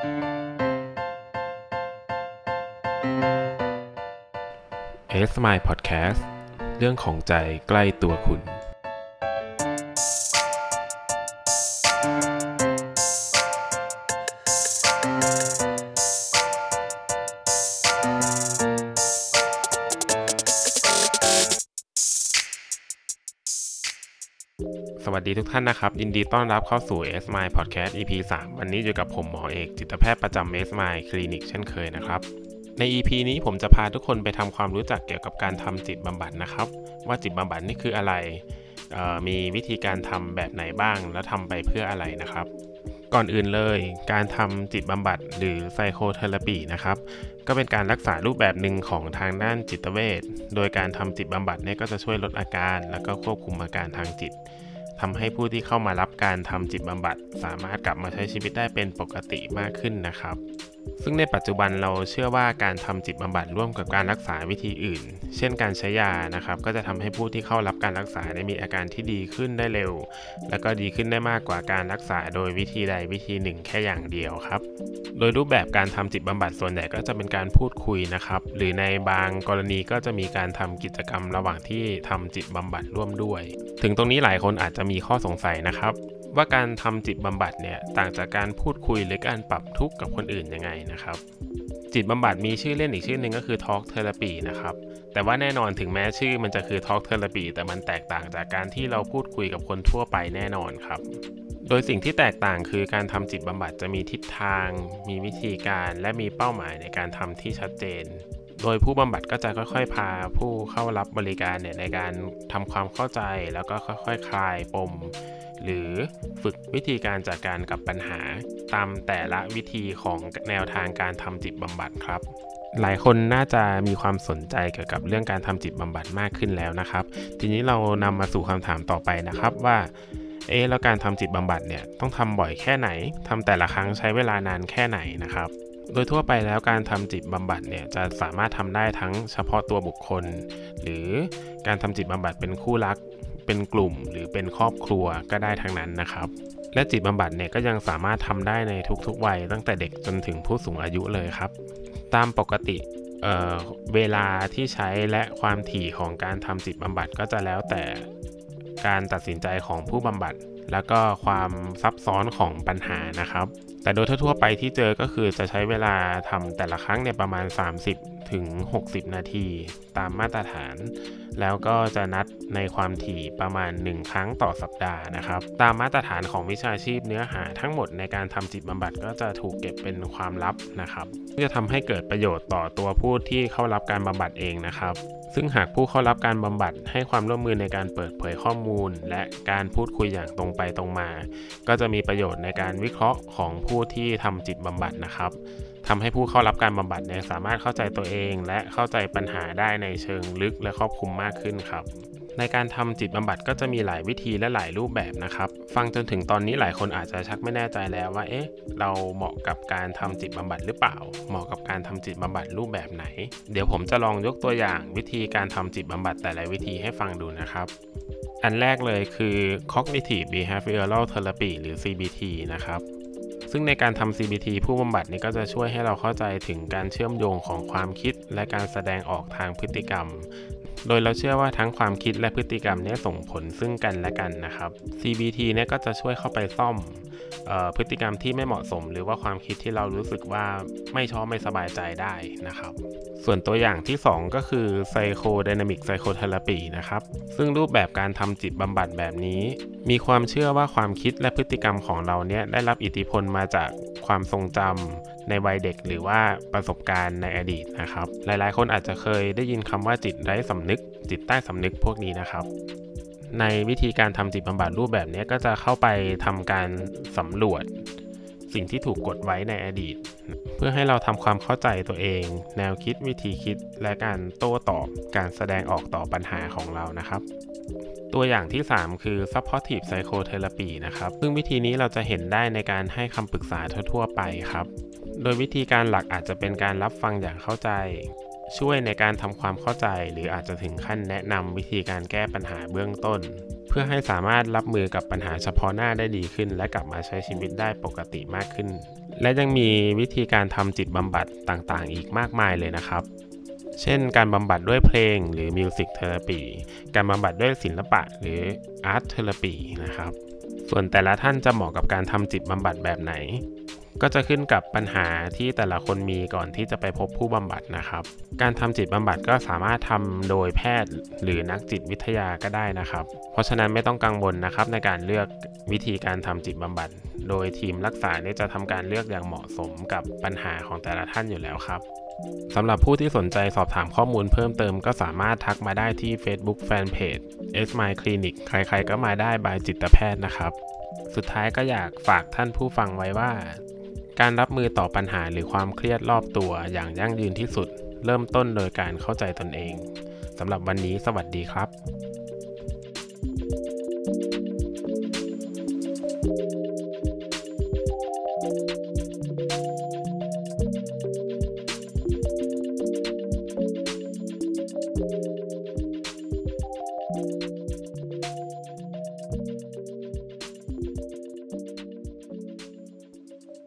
เอสม i พอดแคสต์เรื่องของใจใกล้ตัวคุณ สวัสดีทุกท่านนะครับ ยินดีต้อนรับเข้าสู่ SMI Podcast EP 3 วันนี้อยู่กับผมหมอเอกจิตแพทย์ประจำ s m i คลินิกเช่นเคยนะครับ ใน EP นี้ผมจะพาทุกคนไปทำความรู้จักเกี่ยวกับการทำจิตบำบัดนะครับ ว่าจิตบำบัดนี่คืออะไร มีวิธีการทำแบบไหนบ้าง แล้วทำไปเพื่ออะไรนะครับ ก่อนอื่นเลย การทำจิตบำบัดหรือ psychotherapy นะครับ ก็เป็นการรักษารูปแบบหนึ่งของทางด้านจิตเวช โดยการทำจิตบำบัดเนี่ยก็จะช่วยลดอาการ แล้วก็ควบคุมอาการทางจิต ทำให้ผู้ที่เข้ามารับการทำจิตบำบัด สามารถกลับมาใช้ชีวิตได้เป็นปกติมากขึ้นนะครับ ซึ่งในปัจจุบันเราเชื่อว่าการทำจิตบำบัดร่วมกับการรักษาวิธีอื่น เช่นการใช้ยานะครับ ก็จะทำให้ผู้ที่เข้ารับการรักษาได้มีอาการที่ดีขึ้นได้เร็ว แล้วก็ดีขึ้นได้มากกว่าการรักษาโดยวิธีใดวิธีหนึ่งแค่อย่างเดียวครับ โดยรูปแบบการทำจิตบำบัดส่วนใหญ่ก็จะเป็นการพูดคุยนะครับ หรือในบางกรณีก็จะมีการทำกิจกรรมระหว่างที่ทำจิตบำบัดร่วมด้วย ถึงตรงนี้หลายคนอาจจะมีข้อสงสัยนะครับ ว่าการทำจิตบำบัดเนี่ยต่างจากการพูดคุยหรือการปรับทุกข์กับคนอื่นยังไงนะครับ จิตบำบัดมีชื่อเล่นอีกชื่อหนึ่งก็คือ Talk Therapy นะครับแต่ว่าแน่นอนถึงแม้ชื่อมันจะคือ Talk Therapy แต่มันแตกต่างจากการที่เราพูดคุยกับคนทั่วไปแน่นอนครับ โดยสิ่งที่แตกต่างคือการทำจิตบำบัดจะมีทิศทาง มีวิธีการ และมีเป้าหมายในการทำที่ชัดเจน โดยผู้บำบัดก็จะค่อยๆ พาผู้เข้ารับบริการเนี่ยในการทำความเข้าใจแล้วก็ค่อยๆคคลายปม หรือฝึกวิธีการจัดการกับปัญหา ตามแต่ละวิธีของแนวทางการทำจิตบำบัดครับหลายคนน่าจะมีความสนใจเกี่ยวกับเรื่องการทำจิตบำบัดมากขึ้นแล้วนะครับ ทีนี้เรานำมาสู่คำถามต่อไปนะครับว่า เอ๊แล้วการทำจิตบำบัดเนี่ยต้องทำบ่อยแค่ไหนทำแต่ละครั้งใช้เวลานานแค่ไหนนะครับ โดยทั่วไปแล้วการทำจิตบำบัดเนี่ยจะสามารถทำได้ทั้งเฉพาะตัวบุคคล หรือการทำจิตบำบัดเป็นคู่รัก เป็นกลุ่ม หรือเป็นครอบครัวก็ได้ทั้งนั้นนะครับ และจิตบำบัดเนี่ยก็ยังสามารถทำได้ในทุกๆวัย ตั้งแต่เด็กจนถึงผู้สูงอายุเลยครับ ตามปกติเเวลาที่ใช้และความถี่ของการทำจิตบำบัดก็จะแล้วแต่การตัดสินใจของผู้บำบัด แล้วก็ความซับซ้อนของปัญหานะครับ แต่โดยทั่วไปที่เจอก็คือจะใช้เวลาทำแต่ละครั้งเนี่ยประมาณ 30 ถึง 60 นาทีตามมาตรฐาน แล้วก็จะนัดในความถี่ประมาณ 1 ครั้งต่อสัปดาห์นะครับ ตามมาตรฐานของวิชาชีพเนื้อหาทั้งหมดในการทำจิตบำบัดก็จะถูกเก็บเป็นความลับนะครับเพื่อทำให้เกิดประโยชน์ต่อตัวผู้ที่เข้ารับการบำบัดเองนะครับซึ่งหากผู้เข้ารับการบำบัดให้ความร่วมมือในการเปิดเผยข้อมูล และการพูดคุยอย่างตรงไปตรงมา ก็จะมีประโยชน์ในการวิเคราะห์ของผู้ที่ทำจิตบำบัดนะครับ ทำให้ผู้เข้ารับการบำบัดเนี่ยสามารถเข้าใจตัวเอง และเข้าใจปัญหาได้ในเชิงลึกและครอบคลุมมากขึ้นครับ ในการทำจิตบำบัดก็จะมีหลายวิธีและหลายรูปแบบนะครับ ฟังจนถึงตอนนี้หลายคนอาจจะชักไม่แน่ใจแล้วว่า เอ๊ะ เราเหมาะกับการทำจิตบำบัดหรือเปล่า เหมาะกับการทำจิตบำบัดรูปแบบไหน เดี๋ยวผมจะลองยกตัวอย่างวิธีการทำจิตบำบัดแต่ละวิธีให้ฟังดูนะครับอันแรกเลยคือ cognitive behavioral therapy หรือ CBT นะครับ ซึ่งในการทำ CBT ผู้บำบัดนี้ก็จะช่วยให้เราเข้าใจถึงการเชื่อมโยงของความคิด และการแสดงออกทางพฤติกรรม โดยเราเชื่อว่าทั้งความคิดและพฤติกรรมนี้ส่งผลซึ่งกันและกันนะครับ CBT เนี่ยก็จะช่วยเข้าไปซ่อมพฤติกรรมที่ไม่เหมาะสม หรือว่าความคิดที่เรารู้สึกว่าไม่ชอบไม่สบายใจได้นะครับ ส่วนตัวอย่างที่ 2 ก็คือ Psychodynamic Psychotherapy นะครับ ซึ่งรูปแบบการทำจิตบำบัดแบบนี้ มีความเชื่อว่าความคิดและพฤติกรรมของเราเนี่ยได้รับอิทธิพลมาจากความทรงจำ ในวัยเด็กหรือว่าประสบการณ์ในอดีตนะครับ หลายๆ คนอาจจะเคยได้ยินคำว่าจิตไร้สำนึก จิตใต้สำนึกพวกนี้นะครับ ในวิธีการทำจิตบำบัดรูปแบบนี้ก็จะเข้าไปทำการสำรวจสิ่งที่ถูกกดไว้ในอดีต เพื่อให้เราทำความเข้าใจตัวเอง แนวคิดวิธีคิดและการโต้ตอบการแสดงออกต่อปัญหาของเรานะครับ ตัวอย่างที่ 3 คือ supportive psychotherapy นะครับ ซึ่งวิธีนี้เราจะเห็นได้ในการให้คำปรึกษาทั่ว ๆ ไปครับ โดยวิธีการหลักอาจจะเป็นการรับฟังอย่างเข้าใจ ช่วยในการทำความเข้าใจ หรืออาจจะถึงขั้นแนะนำวิธีการแก้ปัญหาเบื้องต้น เพื่อให้สามารถรับมือกับปัญหาเฉพาะหน้าได้ดีขึ้น และกลับมาใช้ชีวิตได้ปกติมากขึ้น และยังมีวิธีการทำจิตบำบัดต่างๆ อีกมากมายเลยนะครับเช่น การบำบัดด้วยเพลงหรือ music therapy การบำบัดด้วยศิลปะหรือ art therapy นะครับ ส่วนแต่ละท่านจะเหมาะกับการทำจิตบำบัดแบบไหน ก็จะขึ้นกับปัญหาที่แต่ละคนมีก่อนที่จะไปพบผู้บำบัดนะครับ การทำจิตบำบัดก็สามารถทำโดยแพทย์หรือนักจิตวิทยาก็ได้นะครับ เพราะฉะนั้นไม่ต้องกังวลนะครับในการเลือกวิธีการทำจิตบำบัด โดยทีมรักษาเนี่ยจะทำการเลือกอย่างเหมาะสมกับปัญหาของแต่ละท่านอยู่แล้วครับสำหรับผู้ที่สนใจสอบถามข้อมูลเพิ่มเติมก็สามารถทักมาได้ที่ Facebook Fanpage S My Clinic ใครๆก็มาได้บายจิตแพทย์นะครับ สุดท้ายก็อยากฝากท่านผู้ฟังไว้ว่า การรับมือต่อปัญหาหรือความเครียดรอบตัวอย่างยั่งยืนที่สุด เริ่มต้นโดยการเข้าใจตนเองสำหรับวันนี้สวัสดีครับ thank you